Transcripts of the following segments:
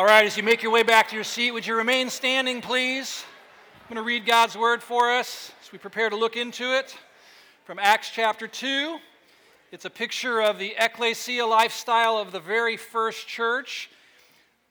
All right, as you make your way back to your seat, would you remain standing, please? I'm going to read God's word for us as we prepare to look into it from Acts chapter 2. It's a picture of the ecclesia lifestyle of the very first church.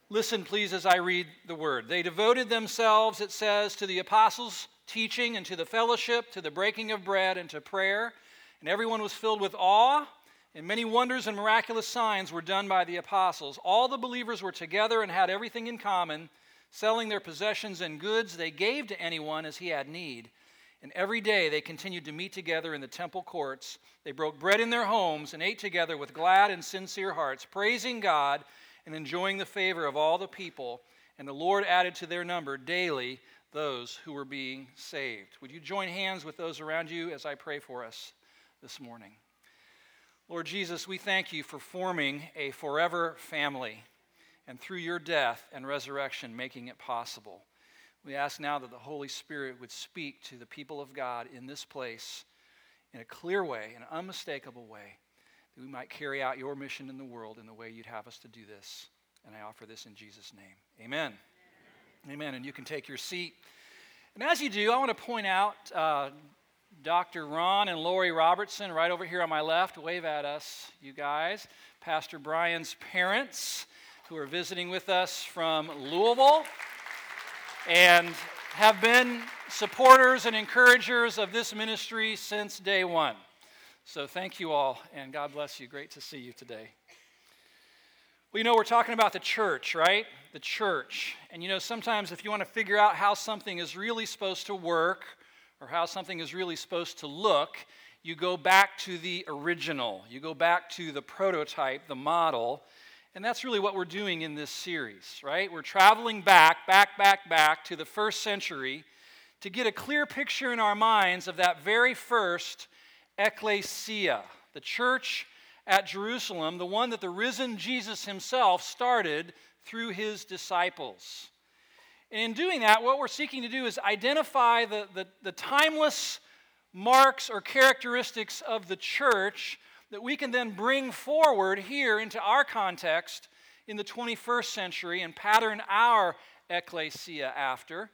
Listen, please, as I read the word. They devoted themselves, it says, to the apostles' teaching and to the fellowship, to the breaking of bread and to prayer. And everyone was filled with awe, and many wonders and miraculous signs were done by the apostles. All the believers were together and had everything in common, selling their possessions and goods they gave to anyone as he had need. And every day they continued to meet together in the temple courts. They broke bread in their homes and ate together with glad and sincere hearts, praising God and enjoying the favor of all the people. And the Lord added to their number daily those who were being saved. Would you join hands with those around you as I pray for us this morning? Lord Jesus, we thank you for forming a forever family and through your death and resurrection making it possible. We ask now that the Holy Spirit would speak to the people of God in this place in a clear way, an unmistakable way, that we might carry out your mission in the world in the way you'd have us to do this. And I offer this in Jesus' name. Amen. Amen. Amen. And you can take your seat. And as you do, I want to point out uh, Dr. Ron and Lori Robertson right over here on my left. Wave at us, you guys. Pastor Brian's parents who are visiting with us from Louisville and have been supporters and encouragers of this ministry since day one. So thank you all, and God bless you. Great to see you today. Well, you know, we're talking about the church, right? The church. And you know, sometimes if you want to figure out how something is really supposed to work or how something is really supposed to look, you go back to the original. You go back to the prototype, the model, and that's really what we're doing in this series, right? We're traveling back, back, back, back to the first century to get a clear picture in our minds of that very first ecclesia, the church at Jerusalem, the one that the risen Jesus himself started through his disciples. And in doing that, what we're seeking to do is identify the, the, the timeless marks or characteristics of the church that we can then bring forward here into our context in the 21st century and pattern our ecclesia after.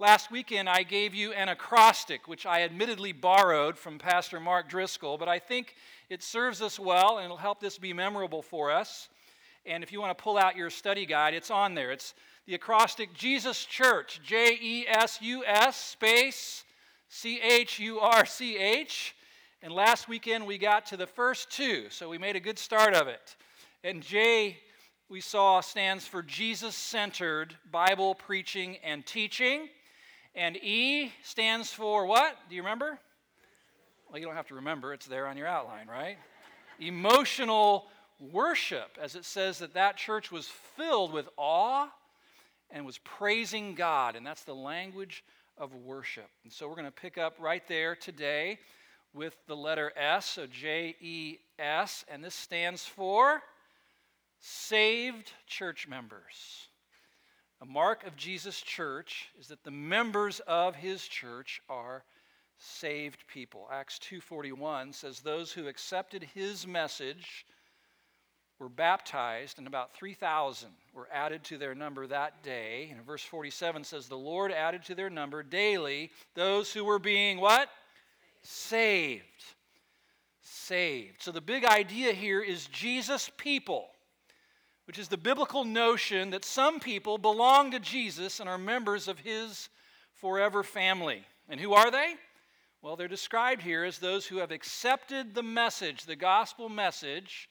Last weekend, I gave you an acrostic, which I admittedly borrowed from Pastor Mark Driscoll, but I think it serves us well and it'll help this be memorable for us. And if you want to pull out your study guide, it's on there. It's the acrostic Jesus Church, J E S U S space C H U R C H. And last weekend we got to the first two, so we made a good start of it. And J, we saw, stands for Jesus centered Bible preaching and teaching. And E stands for what? Do you remember? Well, you don't have to remember, it's there on your outline, right? Emotional worship, as it says that that church was filled with awe and was praising God. And that's the language of worship. And so we're going to pick up right there today with the letter S, so J E S, and this stands for saved church members. A mark of Jesus' church is that the members of his church are saved people. Acts 2:41 says those who accepted his message were baptized and about 3000 were added to their number that day. And verse 47 says the Lord added to their number daily those who were being what? saved. Saved. So the big idea here is Jesus people, which is the biblical notion that some people belong to Jesus and are members of his forever family. And who are they? Well, they're described here as those who have accepted the message, the gospel message,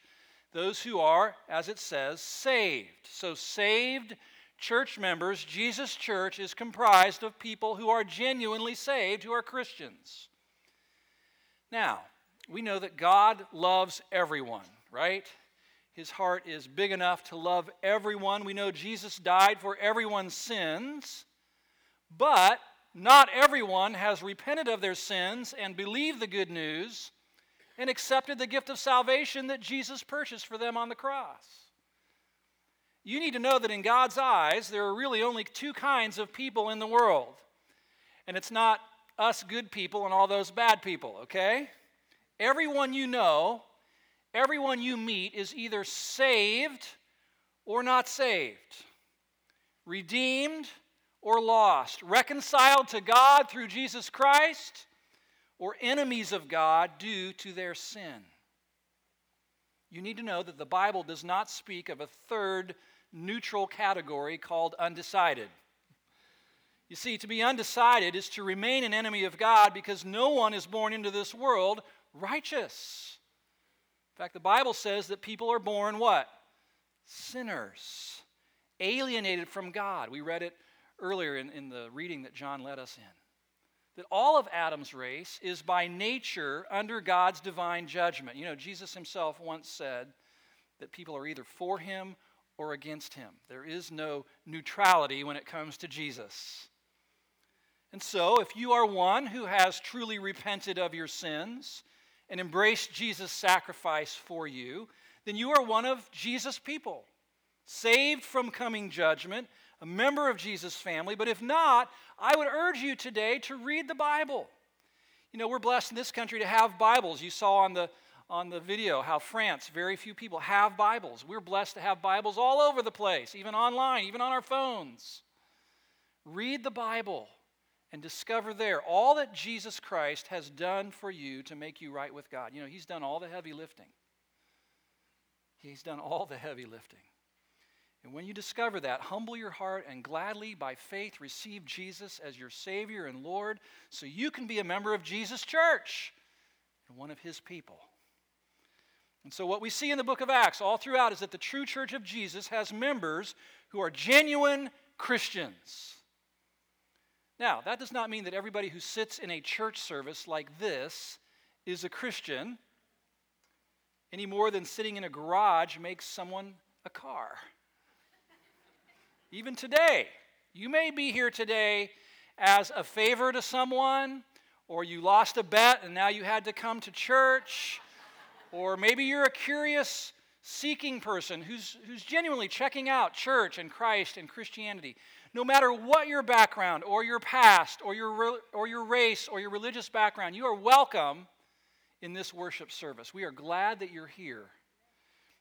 those who are, as it says, saved. So, saved church members, Jesus' church is comprised of people who are genuinely saved, who are Christians. Now, we know that God loves everyone, right? His heart is big enough to love everyone. We know Jesus died for everyone's sins, but not everyone has repented of their sins and believed the good news and accepted the gift of salvation that Jesus purchased for them on the cross. You need to know that in God's eyes, there are really only two kinds of people in the world. And it's not us good people and all those bad people, okay? Everyone you know, everyone you meet is either saved or not saved. redeemed or lost, reconciled to God through Jesus Christ, or enemies of God due to their sin. You need to know that the Bible does not speak of a third neutral category called undecided. You see, to be undecided is to remain an enemy of God because no one is born into this world righteous. In fact, the Bible says that people are born what? Sinners, alienated from God. We read it earlier in, in the reading that John led us in. That all of Adam's race is by nature under God's divine judgment. You know, Jesus himself once said that people are either for him or against him. There is no neutrality when it comes to Jesus. And so, if you are one who has truly repented of your sins and embraced Jesus' sacrifice for you, then you are one of Jesus' people, saved from coming judgment, a member of Jesus' family. But if not, I would urge you today to read the Bible. You know, we're blessed in this country to have Bibles. You saw on the on the video how France, very few people have Bibles. We're blessed to have Bibles all over the place, even online, even on our phones. Read the Bible and discover there all that Jesus Christ has done for you to make you right with God. You know, He's done all the heavy lifting. He's done all the heavy lifting. And when you discover that, humble your heart and gladly, by faith, receive Jesus as your Savior and Lord so you can be a member of Jesus' church and one of His people. And so, what we see in the book of Acts all throughout is that the true church of Jesus has members who are genuine Christians. Now, that does not mean that everybody who sits in a church service like this is a Christian any more than sitting in a garage makes someone a car. Even today, you may be here today as a favor to someone, or you lost a bet and now you had to come to church, or maybe you're a curious seeking person who's, who's genuinely checking out church and Christ and Christianity no matter what your background or your past or your, or your race or your religious background, you are welcome in this worship service. We are glad that you're here.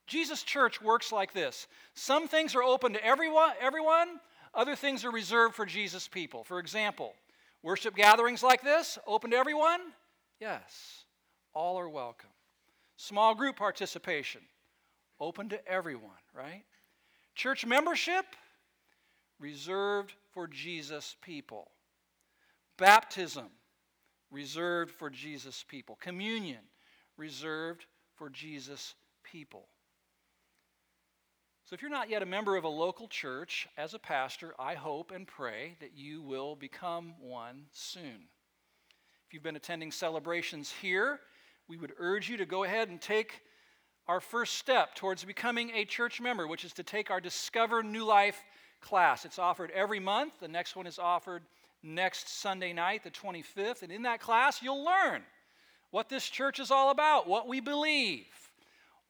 Jesus' church works like this some things are open to everyone, everyone, other things are reserved for Jesus' people. For example, worship gatherings like this, open to everyone? Yes, all are welcome. Small group participation, open to everyone, right? Church membership, reserved for Jesus' people. Baptism, reserved for Jesus' people. Communion, reserved for Jesus' people. So, if you're not yet a member of a local church, as a pastor, I hope and pray that you will become one soon. If you've been attending celebrations here, we would urge you to go ahead and take our first step towards becoming a church member, which is to take our Discover New Life class. It's offered every month. The next one is offered next Sunday night, the 25th. And in that class, you'll learn what this church is all about, what we believe,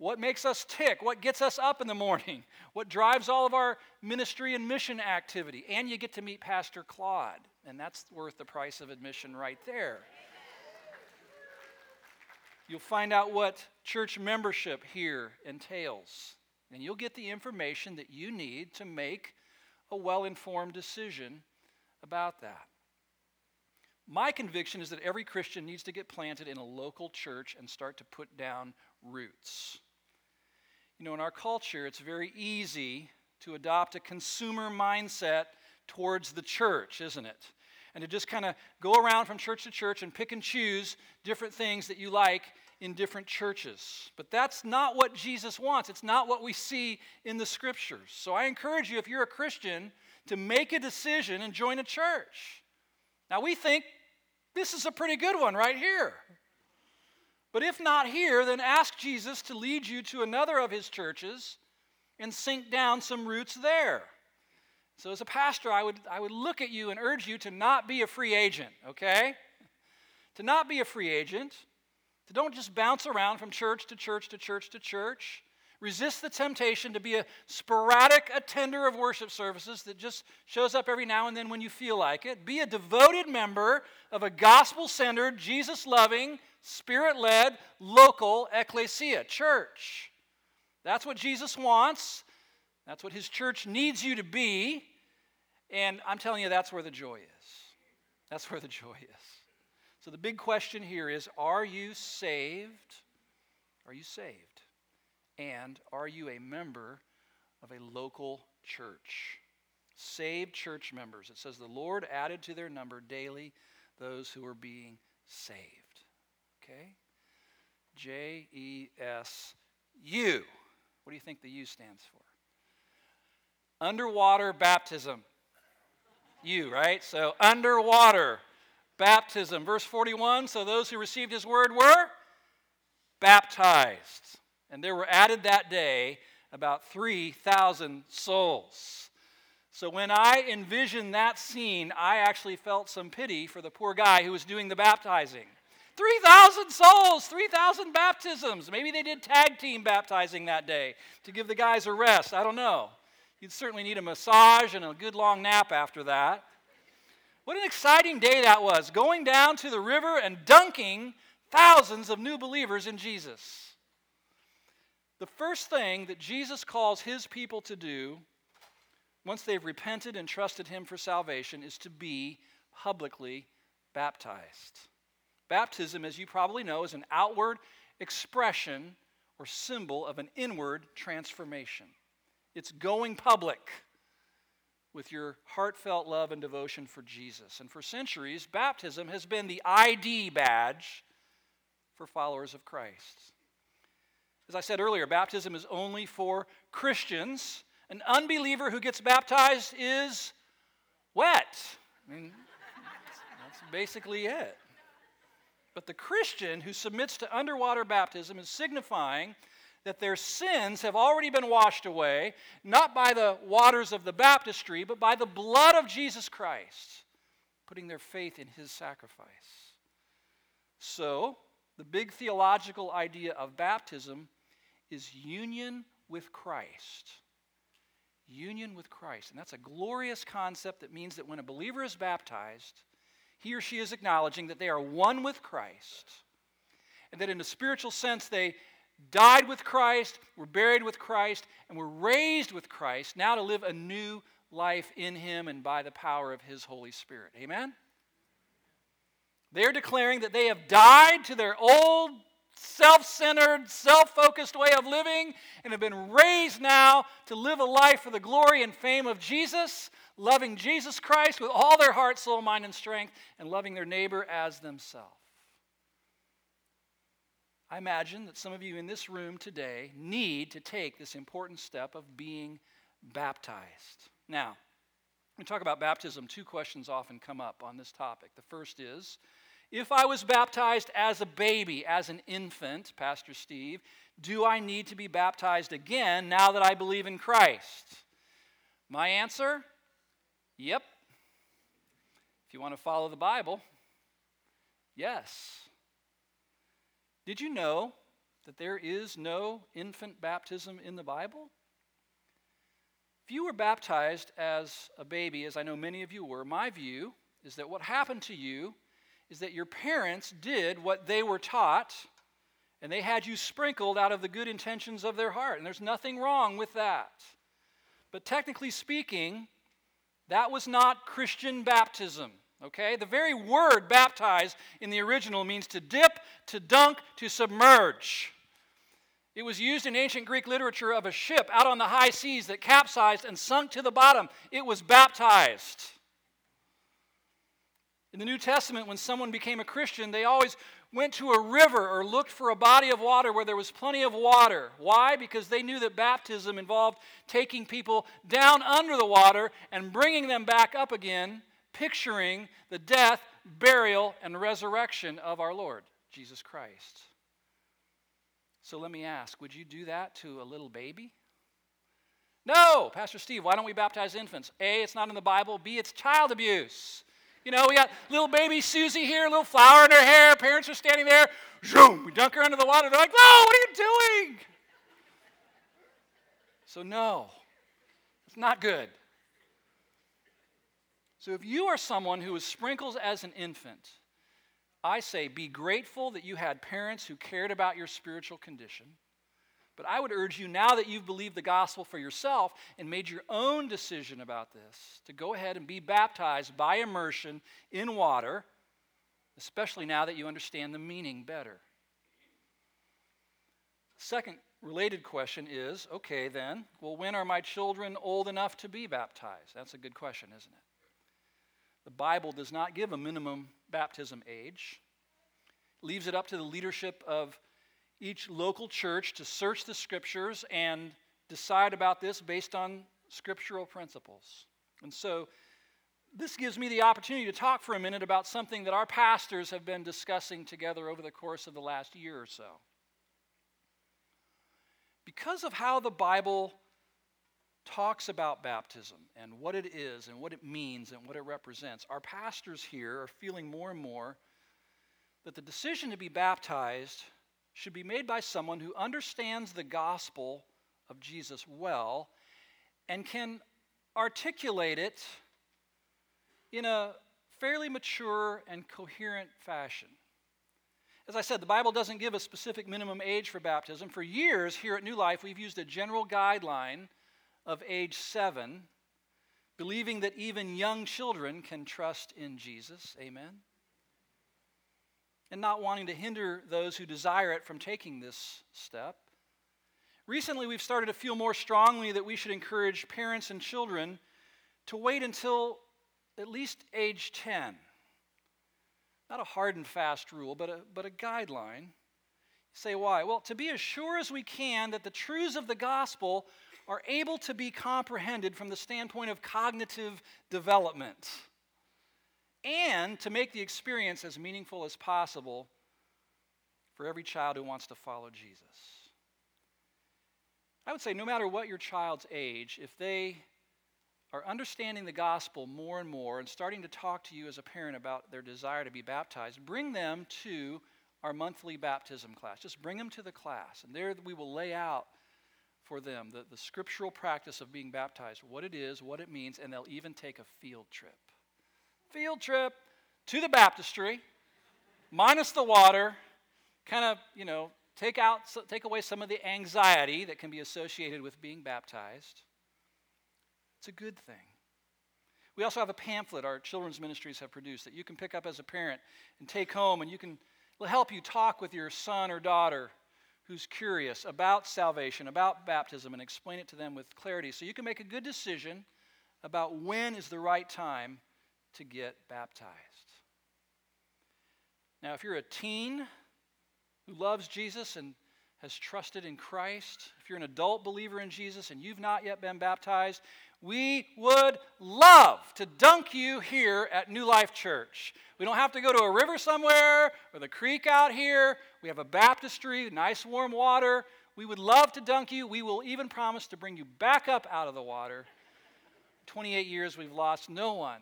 what makes us tick, what gets us up in the morning, what drives all of our ministry and mission activity. And you get to meet Pastor Claude, and that's worth the price of admission right there. You'll find out what church membership here entails, and you'll get the information that you need to make a well informed decision about that. My conviction is that every Christian needs to get planted in a local church and start to put down roots. You know, in our culture, it's very easy to adopt a consumer mindset towards the church, isn't it? And to just kind of go around from church to church and pick and choose different things that you like in different churches. But that's not what Jesus wants. It's not what we see in the scriptures. So I encourage you, if you're a Christian, to make a decision and join a church. Now, we think this is a pretty good one right here. But if not here, then ask Jesus to lead you to another of his churches and sink down some roots there. So, as a pastor, I would, I would look at you and urge you to not be a free agent, okay? To not be a free agent, to don't just bounce around from church to church to church to church. Resist the temptation to be a sporadic attender of worship services that just shows up every now and then when you feel like it. Be a devoted member of a gospel centered, Jesus loving, spirit led, local ecclesia, church. That's what Jesus wants. That's what his church needs you to be. And I'm telling you, that's where the joy is. That's where the joy is. So the big question here is are you saved? Are you saved? And are you a member of a local church? Saved church members. It says the Lord added to their number daily those who were being saved. Okay? J E S U. What do you think the U stands for? Underwater baptism. You, right? So, underwater baptism. Verse 41 So those who received his word were baptized. And there were added that day about 3,000 souls. So when I envisioned that scene, I actually felt some pity for the poor guy who was doing the baptizing. 3,000 souls, 3,000 baptisms. Maybe they did tag team baptizing that day to give the guys a rest. I don't know. You'd certainly need a massage and a good long nap after that. What an exciting day that was, going down to the river and dunking thousands of new believers in Jesus. The first thing that Jesus calls his people to do once they've repented and trusted him for salvation is to be publicly baptized. Baptism, as you probably know, is an outward expression or symbol of an inward transformation. It's going public with your heartfelt love and devotion for Jesus. And for centuries, baptism has been the ID badge for followers of Christ. As I said earlier, baptism is only for Christians. An unbeliever who gets baptized is wet. I mean, that's basically it. But the Christian who submits to underwater baptism is signifying that their sins have already been washed away, not by the waters of the baptistry, but by the blood of Jesus Christ, putting their faith in his sacrifice. So, the big theological idea of baptism is union with Christ. Union with Christ. And that's a glorious concept that means that when a believer is baptized, he or she is acknowledging that they are one with Christ, and that in a spiritual sense they died with Christ, were buried with Christ, and were raised with Christ, now to live a new life in Him and by the power of His Holy Spirit. Amen? They're declaring that they have died to their old, self centered, self focused way of living and have been raised now to live a life for the glory and fame of Jesus, loving Jesus Christ with all their heart, soul, mind, and strength, and loving their neighbor as themselves. I imagine that some of you in this room today need to take this important step of being baptized. Now, when we talk about baptism, two questions often come up on this topic. The first is if I was baptized as a baby, as an infant, Pastor Steve, do I need to be baptized again now that I believe in Christ? My answer yep. If you want to follow the Bible, yes. Did you know that there is no infant baptism in the Bible? If you were baptized as a baby, as I know many of you were, my view is that what happened to you is that your parents did what they were taught and they had you sprinkled out of the good intentions of their heart. And there's nothing wrong with that. But technically speaking, that was not Christian baptism. Okay? The very word baptize in the original means to dip, to dunk, to submerge. It was used in ancient Greek literature of a ship out on the high seas that capsized and sunk to the bottom. It was baptized. In the New Testament, when someone became a Christian, they always went to a river or looked for a body of water where there was plenty of water. Why? Because they knew that baptism involved taking people down under the water and bringing them back up again picturing the death, burial, and resurrection of our Lord, Jesus Christ. So let me ask would you do that to a little baby? No, Pastor Steve, why don't we baptize infants? A, it's not in the Bible. B, it's child abuse. You know, we got little baby Susie here, a little flower in her hair. Parents are standing there. Zoom, we dunk her under the water. They're like, "No, what are you doing?" So no, it's not good. So if you are someone who was sprinkled as an infant, I say be grateful that you had parents who cared about your spiritual condition. But I would urge you, now that you've believed the gospel for yourself and made your own decision about this, to go ahead and be baptized by immersion in water, especially now that you understand the meaning better. Second related question is okay, then, well, when are my children old enough to be baptized? That's a good question, isn't it? The Bible does not give a minimum baptism age, it leaves it up to the leadership of each local church to search the scriptures and decide about this based on scriptural principles. And so, this gives me the opportunity to talk for a minute about something that our pastors have been discussing together over the course of the last year or so. Because of how the Bible talks about baptism and what it is and what it means and what it represents, our pastors here are feeling more and more that the decision to be baptized should be made by someone who understands the gospel of Jesus well and can articulate it in a fairly mature and coherent fashion. As I said, the Bible doesn't give a specific minimum age for baptism. For years here at New Life, we've used a general guideline of age seven, believing that even young children can trust in Jesus. Amen and not wanting to hinder those who desire it from taking this step. Recently, we've started to feel more strongly that we should encourage parents and children to wait until at least age 10. Not a hard and fast rule, but a, but a guideline. Say why? Well, to be as sure as we can that the truths of the gospel are able to be comprehended from the standpoint of cognitive development and to make the experience as meaningful as possible for every child who wants to follow Jesus. I would say, no matter what your child's age, if they are understanding the gospel more and more and starting to talk to you as a parent about their desire to be baptized, bring them to our monthly baptism class. Just bring them to the class, and there we will lay out for them the, the scriptural practice of being baptized, what it is, what it means, and they'll even take a field trip field trip to the baptistry, minus the water, kind of, you know, take out take away some of the anxiety that can be associated with being baptized. It's a good thing. We also have a pamphlet our children's ministries have produced that you can pick up as a parent and take home and you can it'll help you talk with your son or daughter who's curious about salvation, about baptism and explain it to them with clarity so you can make a good decision about when is the right time to get baptized. Now, if you're a teen who loves Jesus and has trusted in Christ, if you're an adult believer in Jesus and you've not yet been baptized, we would love to dunk you here at New Life Church. We don't have to go to a river somewhere or the creek out here. We have a baptistry, nice warm water. We would love to dunk you. We will even promise to bring you back up out of the water. 28 years, we've lost no one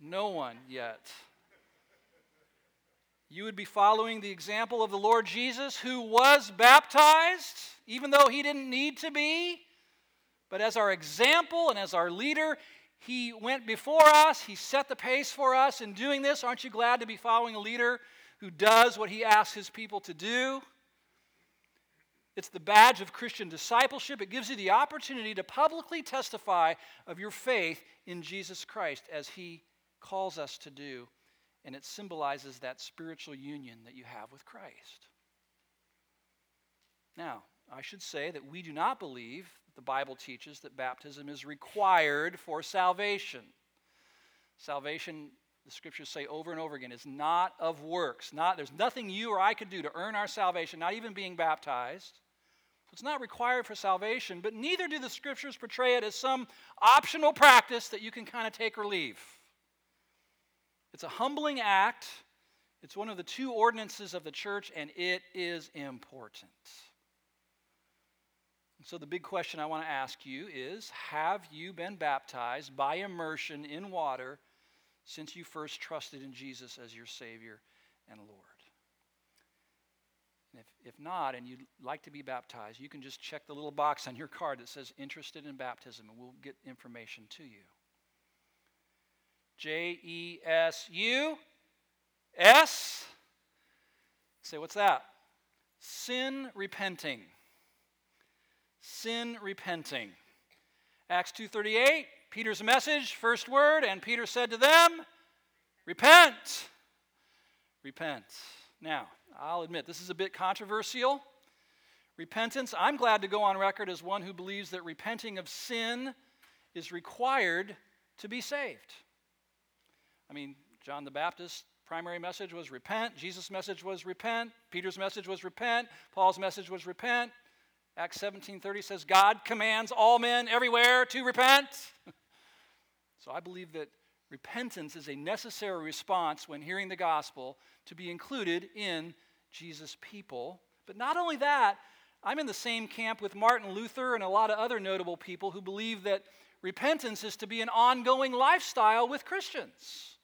no one yet. You would be following the example of the Lord Jesus, who was baptized, even though he didn't need to be. But as our example and as our leader, he went before us. He set the pace for us in doing this. Aren't you glad to be following a leader who does what he asks his people to do? It's the badge of Christian discipleship. It gives you the opportunity to publicly testify of your faith in Jesus Christ as he calls us to do, and it symbolizes that spiritual union that you have with Christ. Now, I should say that we do not believe the Bible teaches that baptism is required for salvation. Salvation, the scriptures say over and over again, is not of works. Not, there's nothing you or I could do to earn our salvation, not even being baptized. It's not required for salvation, but neither do the scriptures portray it as some optional practice that you can kind of take or leave. It's a humbling act. It's one of the two ordinances of the church, and it is important. And so, the big question I want to ask you is Have you been baptized by immersion in water since you first trusted in Jesus as your Savior and Lord? And if, if not, and you'd like to be baptized, you can just check the little box on your card that says interested in baptism, and we'll get information to you. J E S U S. Say, what's that? Sin repenting. sin repenting. Acts 2:38, Peter's message, first word, and Peter said to them, "Repent." Repent. Now, I'll admit this is a bit controversial. Repentance, I'm glad to go on record as one who believes that repenting of sin is required to be saved. I mean, John the Baptist's primary message was repent, Jesus' message was repent, Peter's message was repent, Paul's message was repent. Acts 17:30 says God commands all men everywhere to repent. so I believe that repentance is a necessary response when hearing the gospel to be included in Jesus' people. But not only that, I'm in the same camp with Martin Luther and a lot of other notable people who believe that repentance is to be an ongoing lifestyle with Christians.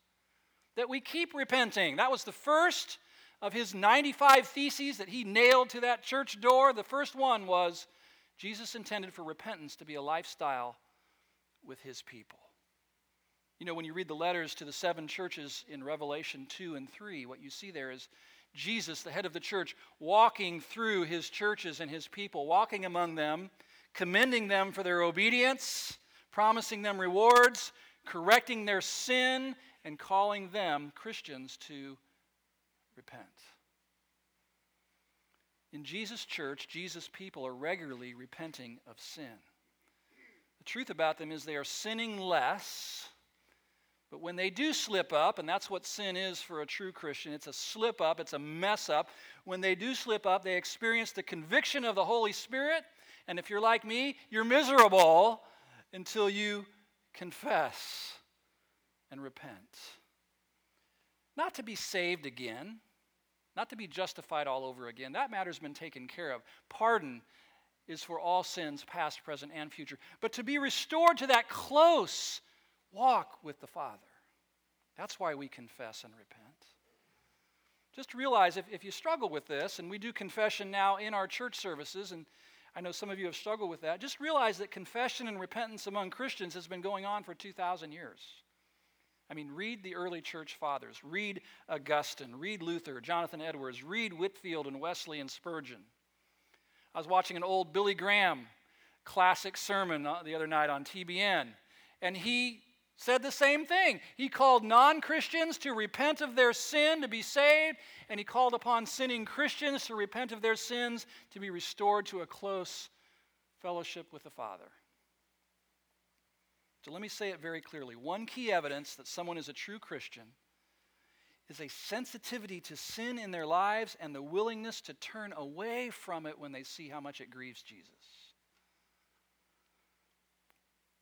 That we keep repenting. That was the first of his 95 theses that he nailed to that church door. The first one was Jesus intended for repentance to be a lifestyle with his people. You know, when you read the letters to the seven churches in Revelation 2 and 3, what you see there is Jesus, the head of the church, walking through his churches and his people, walking among them, commending them for their obedience, promising them rewards, correcting their sin, and calling them, Christians, to repent. In Jesus' church, Jesus' people are regularly repenting of sin. The truth about them is they are sinning less but when they do slip up, and that's what sin is for a true Christian, it's a slip up, it's a mess up. When they do slip up, they experience the conviction of the Holy Spirit. And if you're like me, you're miserable until you confess and repent. Not to be saved again, not to be justified all over again. That matter's been taken care of. Pardon is for all sins, past, present, and future. But to be restored to that close walk with the Father. That's why we confess and repent. Just realize if, if you struggle with this, and we do confession now in our church services, and I know some of you have struggled with that, just realize that confession and repentance among Christians has been going on for 2,000 years. I mean, read the early church fathers, read Augustine, read Luther, Jonathan Edwards, read Whitefield and Wesley and Spurgeon. I was watching an old Billy Graham classic sermon uh, the other night on TBN, and he said the same thing. He called non Christians to repent of their sin to be saved, and he called upon sinning Christians to repent of their sins to be restored to a close fellowship with the Father. So let me say it very clearly. One key evidence that someone is a true Christian is a sensitivity to sin in their lives and the willingness to turn away from it when they see how much it grieves Jesus.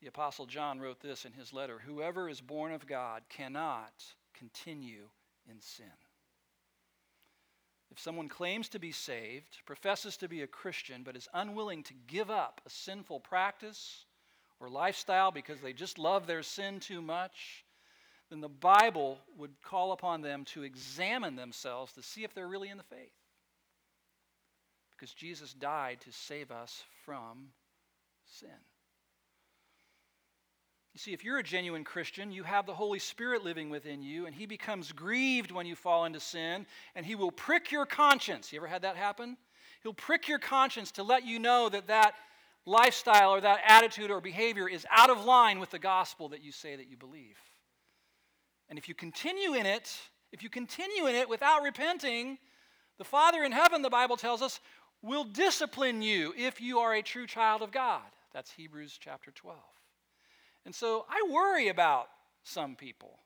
The Apostle John wrote this in his letter Whoever is born of God cannot continue in sin. If someone claims to be saved, professes to be a Christian, but is unwilling to give up a sinful practice or lifestyle because they just love their sin too much, then the Bible would call upon them to examine themselves to see if they're really in the faith. Because Jesus died to save us from sin. You see, if you're a genuine Christian, you have the Holy Spirit living within you, and He becomes grieved when you fall into sin, and He will prick your conscience. You ever had that happen? He'll prick your conscience to let you know that that lifestyle or that attitude or behavior is out of line with the gospel that you say that you believe. And if you continue in it, if you continue in it without repenting, the Father in heaven, the Bible tells us, will discipline you if you are a true child of God. That's Hebrews chapter 12. And so I worry about some people.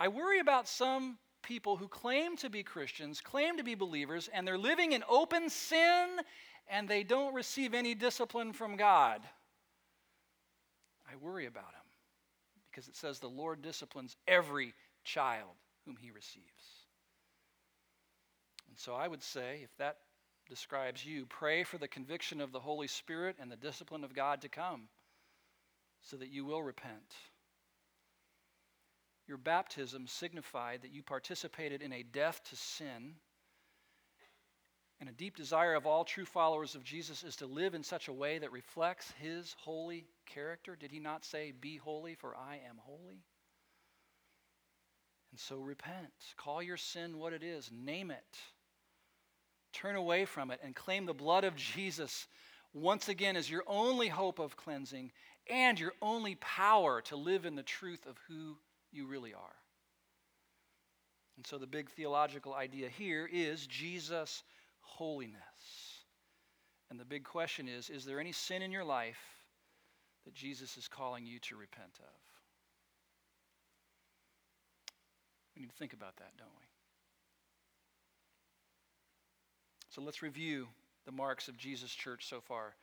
I worry about some people who claim to be Christians, claim to be believers, and they're living in open sin and they don't receive any discipline from God. I worry about them because it says the Lord disciplines every child whom he receives. And so I would say, if that describes you, pray for the conviction of the Holy Spirit and the discipline of God to come so that you will repent. Your baptism signified that you participated in a death to sin. And a deep desire of all true followers of Jesus is to live in such a way that reflects his holy character. Did he not say, Be holy, for I am holy? And so repent. Call your sin what it is, name it. Turn away from it and claim the blood of Jesus once again as your only hope of cleansing and your only power to live in the truth of who you really are. And so the big theological idea here is Jesus' holiness. And the big question is is there any sin in your life that Jesus is calling you to repent of? We need to think about that, don't we? So let's review the marks of Jesus' church so far.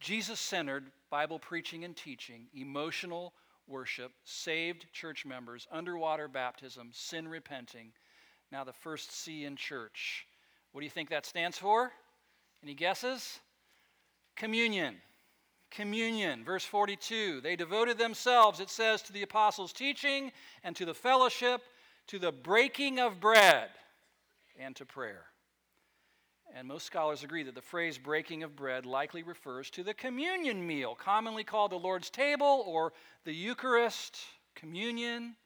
Jesus centered Bible preaching and teaching, emotional worship, saved church members, underwater baptism, sin repenting. Now, the first C in church. What do you think that stands for? Any guesses? Communion. Communion. Verse 42. They devoted themselves, it says, to the apostles' teaching and to the fellowship, to the breaking of bread, and to prayer. And most scholars agree that the phrase breaking of bread likely refers to the communion meal, commonly called the Lord's table or the Eucharist, communion.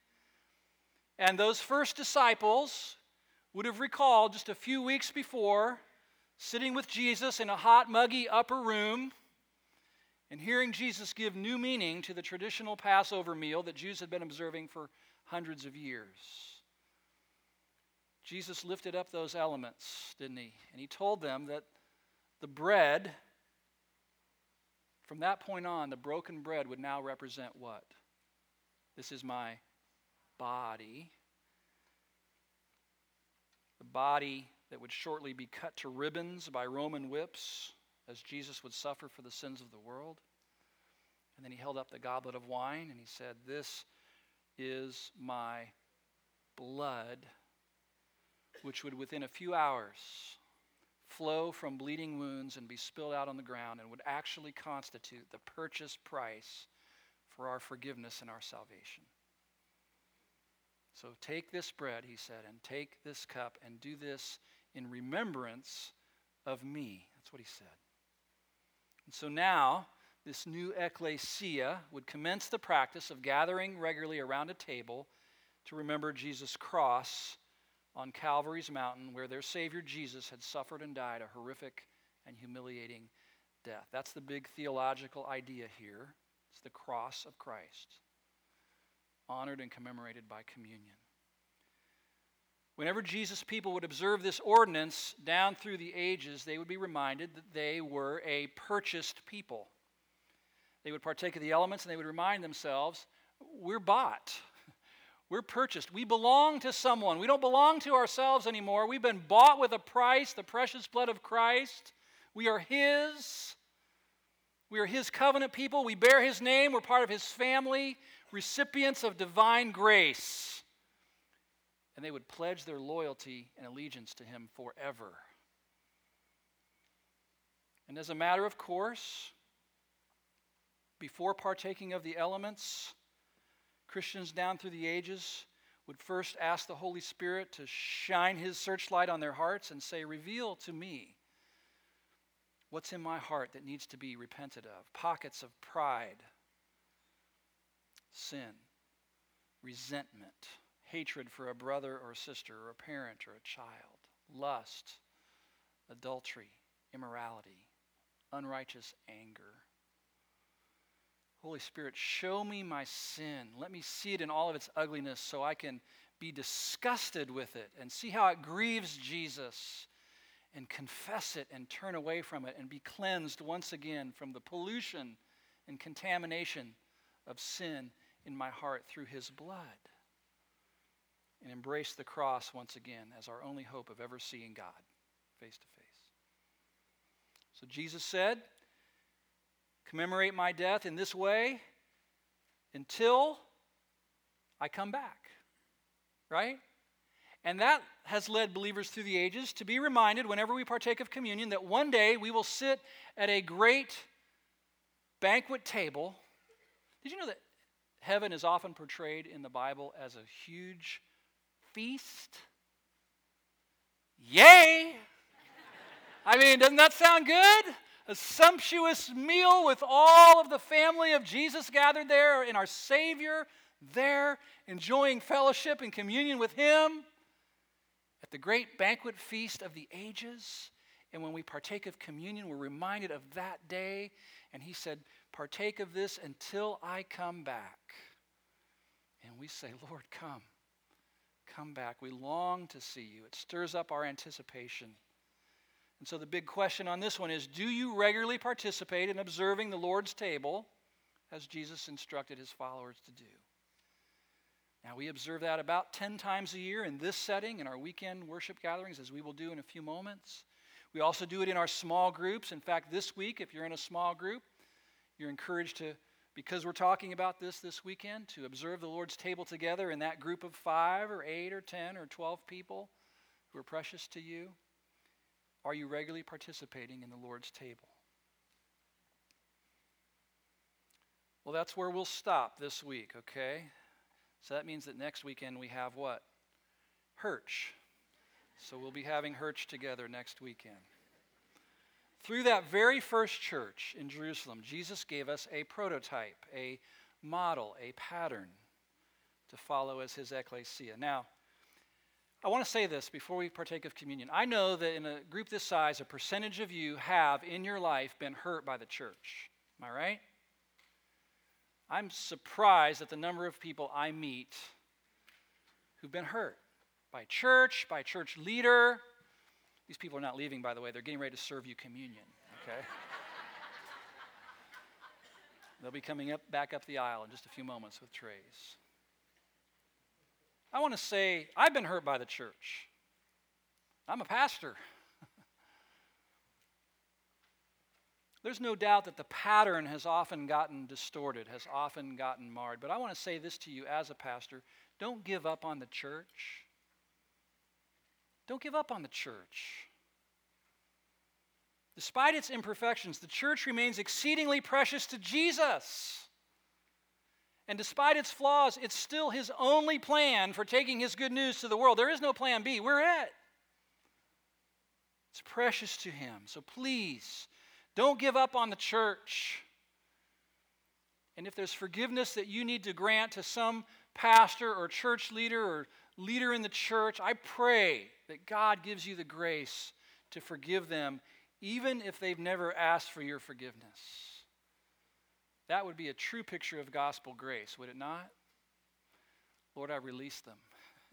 And those first disciples would have recalled just a few weeks before sitting with Jesus in a hot, muggy upper room and hearing Jesus give new meaning to the traditional Passover meal that Jews had been observing for hundreds of years. Jesus lifted up those elements, didn't he? And he told them that the bread, from that point on, the broken bread would now represent what? This is my body. Body that would shortly be cut to ribbons by Roman whips as Jesus would suffer for the sins of the world. And then he held up the goblet of wine and he said, This is my blood which would within a few hours flow from bleeding wounds and be spilled out on the ground and would actually constitute the purchase price for our forgiveness and our salvation. So take this bread, he said, and take this cup and do this in remembrance of me. That's what he said. And so now, this new ecclesia would commence the practice of gathering regularly around a table to remember Jesus' cross on Calvary's mountain where their Savior Jesus had suffered and died a horrific and humiliating death. That's the big theological idea here. It's the cross of Christ, honored and commemorated by communion. Whenever Jesus' people would observe this ordinance down through the ages, they would be reminded that they were a purchased people. They would partake of the elements and they would remind themselves, we're bought. We're purchased. We belong to someone. We don't belong to ourselves anymore. We've been bought with a price, the precious blood of Christ. We are His. We are His covenant people. We bear His name. We're part of His family, recipients of divine grace. And they would pledge their loyalty and allegiance to Him forever. And as a matter of course, before partaking of the elements, Christians down through the ages would first ask the Holy Spirit to shine his searchlight on their hearts and say, Reveal to me what's in my heart that needs to be repented of. Pockets of pride, sin, resentment, hatred for a brother or sister or a parent or a child, lust, adultery, immorality, unrighteous anger Holy Spirit, show me my sin. Let me see it in all of its ugliness so I can be disgusted with it and see how it grieves Jesus and confess it and turn away from it and be cleansed once again from the pollution and contamination of sin in my heart through his blood and embrace the cross once again as our only hope of ever seeing God face to face. So Jesus said, commemorate my death in this way until I come back. Right? And that has led believers through the ages to be reminded whenever we partake of communion that one day we will sit at a great banquet table. Did you know that heaven is often portrayed in the Bible as a huge feast? Yay! I mean, doesn't that sound good? a sumptuous meal with all of the family of Jesus gathered there and our Savior there, enjoying fellowship and communion with Him at the great banquet feast of the ages. And when we partake of communion, we're reminded of that day. And he said, Partake of this until I come back. And we say, Lord, come. Come back. We long to see you. It stirs up our anticipation. And so the big question on this one is Do you regularly participate in observing the Lord's table as Jesus instructed his followers to do? Now, we observe that about 10 times a year in this setting, in our weekend worship gatherings, as we will do in a few moments. We also do it in our small groups. In fact, this week, if you're in a small group, you're encouraged to, because we're talking about this this weekend, to observe the Lord's table together in that group of five or eight or 10 or 12 people who are precious to you. Are you regularly participating in the Lord's table? Well, that's where we'll stop this week, okay? So that means that next weekend we have what? church. So we'll be having church together next weekend. Through that very first church in Jerusalem, Jesus gave us a prototype, a model, a pattern to follow as his ecclesia. Now, I want to say this before we partake of communion. I know that in a group this size, a percentage of you have in your life been hurt by the church. Am I right? I'm surprised at the number of people I meet who've been hurt by church, by church leader. These people are not leaving, by the way. They're getting ready to serve you communion, okay? They'll be coming up, back up the aisle in just a few moments with trays. I want to say, I've been hurt by the church. I'm a pastor. There's no doubt that the pattern has often gotten distorted, has often gotten marred. But I want to say this to you as a pastor don't give up on the church. Don't give up on the church. Despite its imperfections, the church remains exceedingly precious to Jesus. And despite its flaws, it's still his only plan for taking his good news to the world. There is no plan B. We're it. It's precious to him. So please, don't give up on the church. And if there's forgiveness that you need to grant to some pastor or church leader or leader in the church, I pray that God gives you the grace to forgive them, even if they've never asked for your forgiveness. That would be a true picture of gospel grace, would it not? Lord, I release them.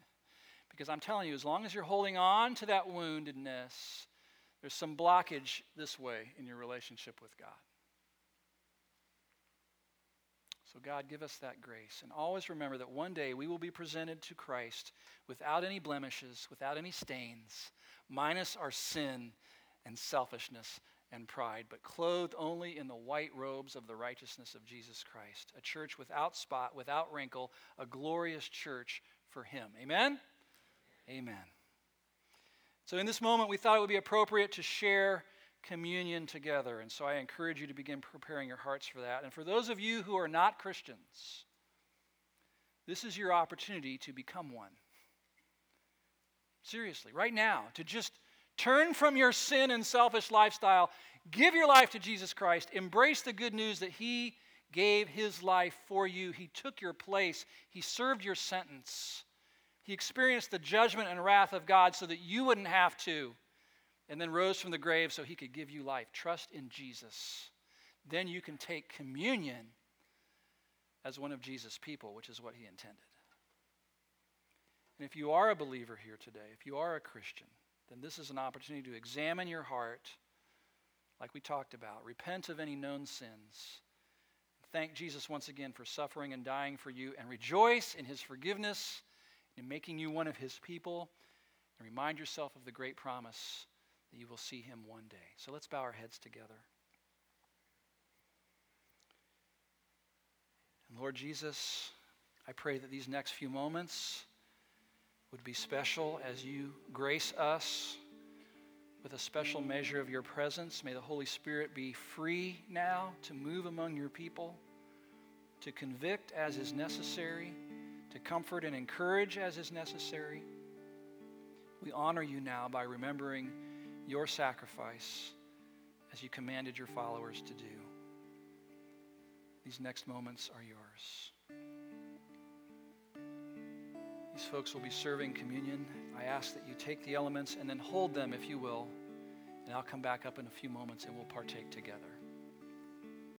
because I'm telling you, as long as you're holding on to that woundedness, there's some blockage this way in your relationship with God. So, God, give us that grace. And always remember that one day we will be presented to Christ without any blemishes, without any stains, minus our sin and selfishness and pride, but clothed only in the white robes of the righteousness of Jesus Christ. A church without spot, without wrinkle, a glorious church for Him. Amen? Amen. So, in this moment, we thought it would be appropriate to share communion together. And so, I encourage you to begin preparing your hearts for that. And for those of you who are not Christians, this is your opportunity to become one. Seriously, right now, to just Turn from your sin and selfish lifestyle. Give your life to Jesus Christ. Embrace the good news that He gave His life for you. He took your place. He served your sentence. He experienced the judgment and wrath of God so that you wouldn't have to, and then rose from the grave so He could give you life. Trust in Jesus. Then you can take communion as one of Jesus' people, which is what He intended. And if you are a believer here today, if you are a Christian, then this is an opportunity to examine your heart, like we talked about. Repent of any known sins. Thank Jesus once again for suffering and dying for you, and rejoice in his forgiveness, in making you one of his people, and remind yourself of the great promise that you will see him one day. So let's bow our heads together. And Lord Jesus, I pray that these next few moments, would be special as you grace us with a special measure of your presence. May the Holy Spirit be free now to move among your people, to convict as is necessary, to comfort and encourage as is necessary. We honor you now by remembering your sacrifice as you commanded your followers to do. These next moments are yours. These folks will be serving communion. I ask that you take the elements and then hold them, if you will, And I'll come back up in a few moments and we'll partake together.